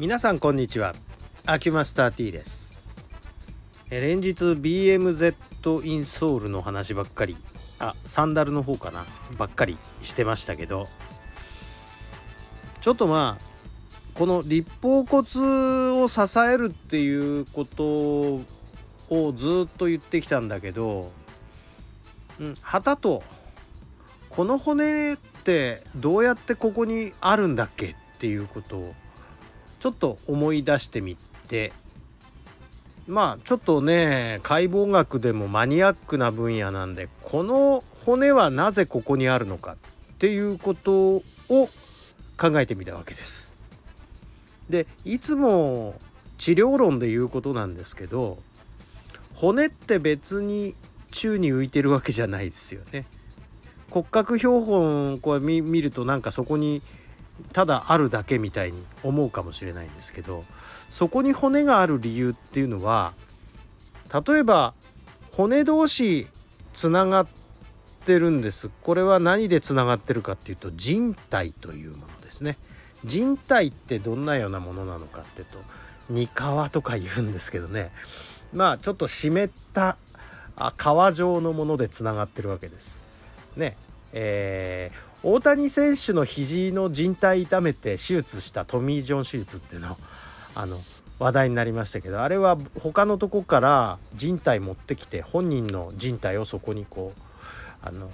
皆さんこんにちは。アキュマスター T です。連日 BMZ インソールの話ばっかり。あサンダルの方かな。ばっかりしてましたけど。ちょっとまあこの立方骨を支えるっていうことをずっと言ってきたんだけど、うん、旗とこの骨ってどうやってここにあるんだっけっていうことをちょっと思い出してみてまあちょっとね解剖学でもマニアックな分野なんでこの骨はなぜここにあるのかっていうことを考えてみたわけです。でいつも治療論で言うことなんですけど骨って別に宙に浮いてるわけじゃないですよね。骨格標本こう見るとなんかそこにただあるだけみたいに思うかもしれないんですけどそこに骨がある理由っていうのは例えば骨同士つながってるんです。これは何でつながってるかっていうと人体というものですね。人体ってどんなようなものなのかっていうと煮皮とか言うんですけどね。まあちょっと湿ったあ皮状のものでつながってるわけです。ね。えー大谷選手の肘の靭帯痛めて手術したトミー・ジョン手術っていうのあの話題になりましたけどあれは他のとこから人体持ってきて本人の人体をそこにこうあの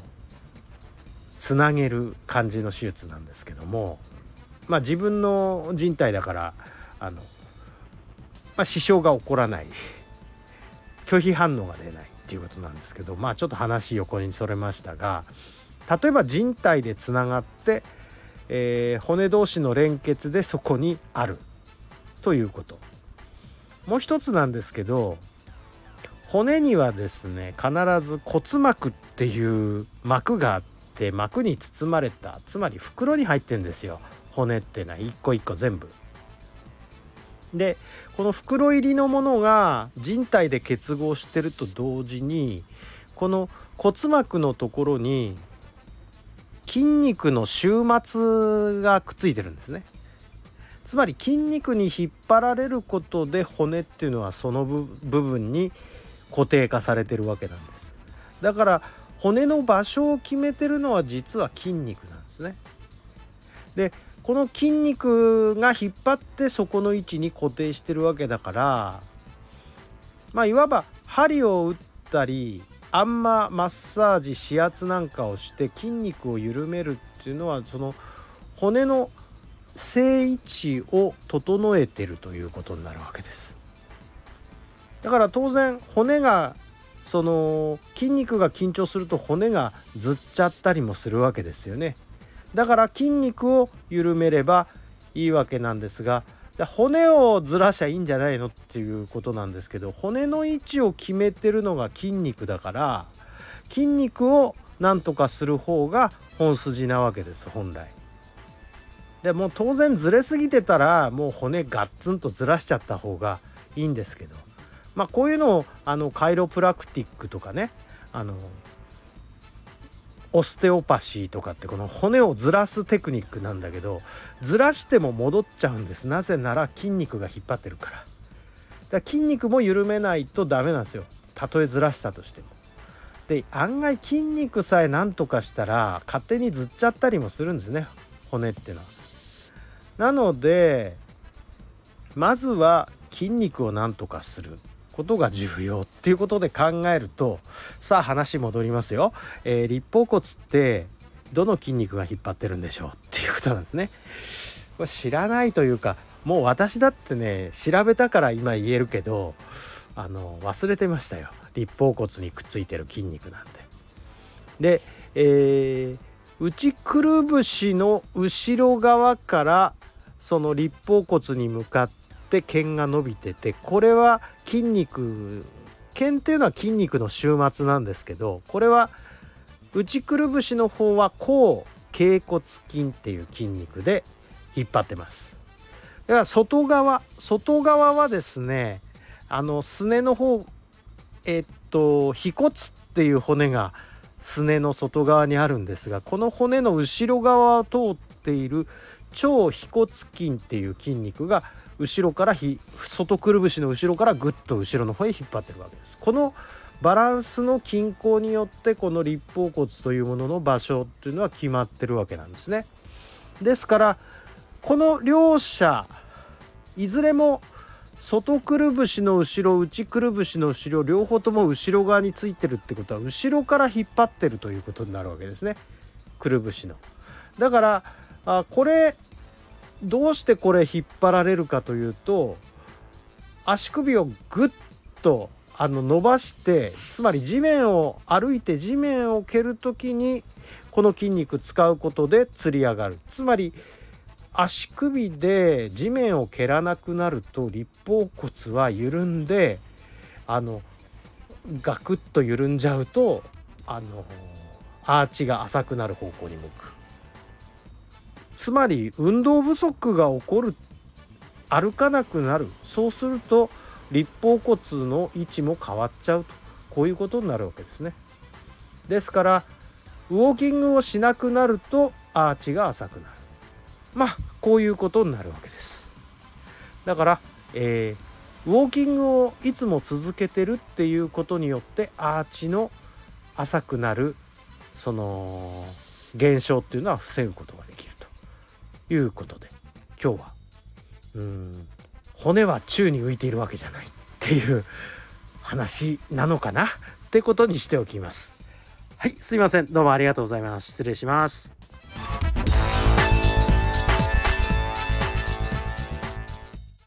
つなげる感じの手術なんですけどもまあ自分の人体だからあの、まあ、支障が起こらない拒否反応が出ないっていうことなんですけどまあちょっと話横にそれましたが例えば人体でつながって、えー、骨同士の連結でそこにあるということもう一つなんですけど骨にはですね必ず骨膜っていう膜があって膜に包まれたつまり袋に入ってるんですよ骨ってのは一個一個全部。でこの袋入りのものが人体で結合してると同時にこの骨膜のところに筋肉の終末がくっついてるんですね。つまり筋肉に引っ張られることで骨っていうのはその部分に固定化されてるわけなんです。だから骨の場所を決めてるのは実は筋肉なんですね。でこの筋肉が引っ張ってそこの位置に固定してるわけだからまあいわば針を打ったりあんまマッサージ指圧なんかをして筋肉を緩めるっていうのはその骨の正位置を整えてるということになるわけです。だから当然骨がその筋肉が緊張すると骨がずっちゃったりもするわけですよね。だから筋肉を緩めればいいわけなんですが骨をずらしゃいいんじゃないのっていうことなんですけど骨の位置を決めてるのが筋肉だから筋肉をなんとかする方が本筋なわけです本来。でも当然ずれすぎてたらもう骨ガッツンとずらしちゃった方がいいんですけどまあこういうのをあのカイロプラクティックとかねあのオステオパシーとかってこの骨をずらすテクニックなんだけどずらしても戻っちゃうんです。なぜなら筋肉が引っ張ってるから。だから筋肉も緩めないとダメなんですよ。たとえずらしたとしても。で案外筋肉さえ何とかしたら勝手にずっちゃったりもするんですね。骨っていうのは。なのでまずは筋肉を何とかする。ことが重要っていうことで考えるとさあ話戻りますよ、えー、立方骨ってどの筋肉が引っ張ってるんでしょうっていうことなんですね。これ知らないというかもう私だってね調べたから今言えるけどあの忘れてましたよ。立方骨にくっついてる筋肉なんて。で、えー、内くるぶしの後ろ側からその立方骨に向かってって腱が伸びててこれは筋肉腱っていうのは筋肉の終末なんですけどこれは内くるぶしの方は甲頸骨筋っていう筋肉で引っ張ってます。だから外側外側はですねあのすねの方えっと腓骨っていう骨がすねの外側にあるんですがこの骨の後ろ側を通っている超腓骨筋っていう筋肉が後ろからひ外くるぶしの後ろからぐっと後ろの方へ引っ張ってるわけです。このバランスの均衡によってこの立方骨というものの場所っていうのは決まってるわけなんですね。ですからこの両者いずれも外くるぶしの後ろ内くるぶしの後ろ両方とも後ろ側についてるってことは後ろから引っ張ってるということになるわけですねくるぶしの。だからあこれどうしてこれ引っ張られるかというと足首をぐっとあの伸ばしてつまり地面を歩いて地面を蹴る時にこの筋肉使うことでつり上がる。つまり足首で地面を蹴らなくなると立方骨は緩んであのガクッと緩んじゃうとあのアーチが浅くなる方向に向く。つまり運動不足が起こる歩かなくなる。そうすると立方骨の位置も変わっちゃうと。こういうことになるわけですね。ですからウォーキングをしなくなるとアーチが浅くなる。まあこういうことになるわけです。だから、えー、ウォーキングをいつも続けてるっていうことによってアーチの浅くなるその現象っていうのは防ぐことができる。いうことで今日はうん骨は宙に浮いているわけじゃないっていう話なのかなってことにしておきます。はい、すいません。どうもありがとうございます。失礼します。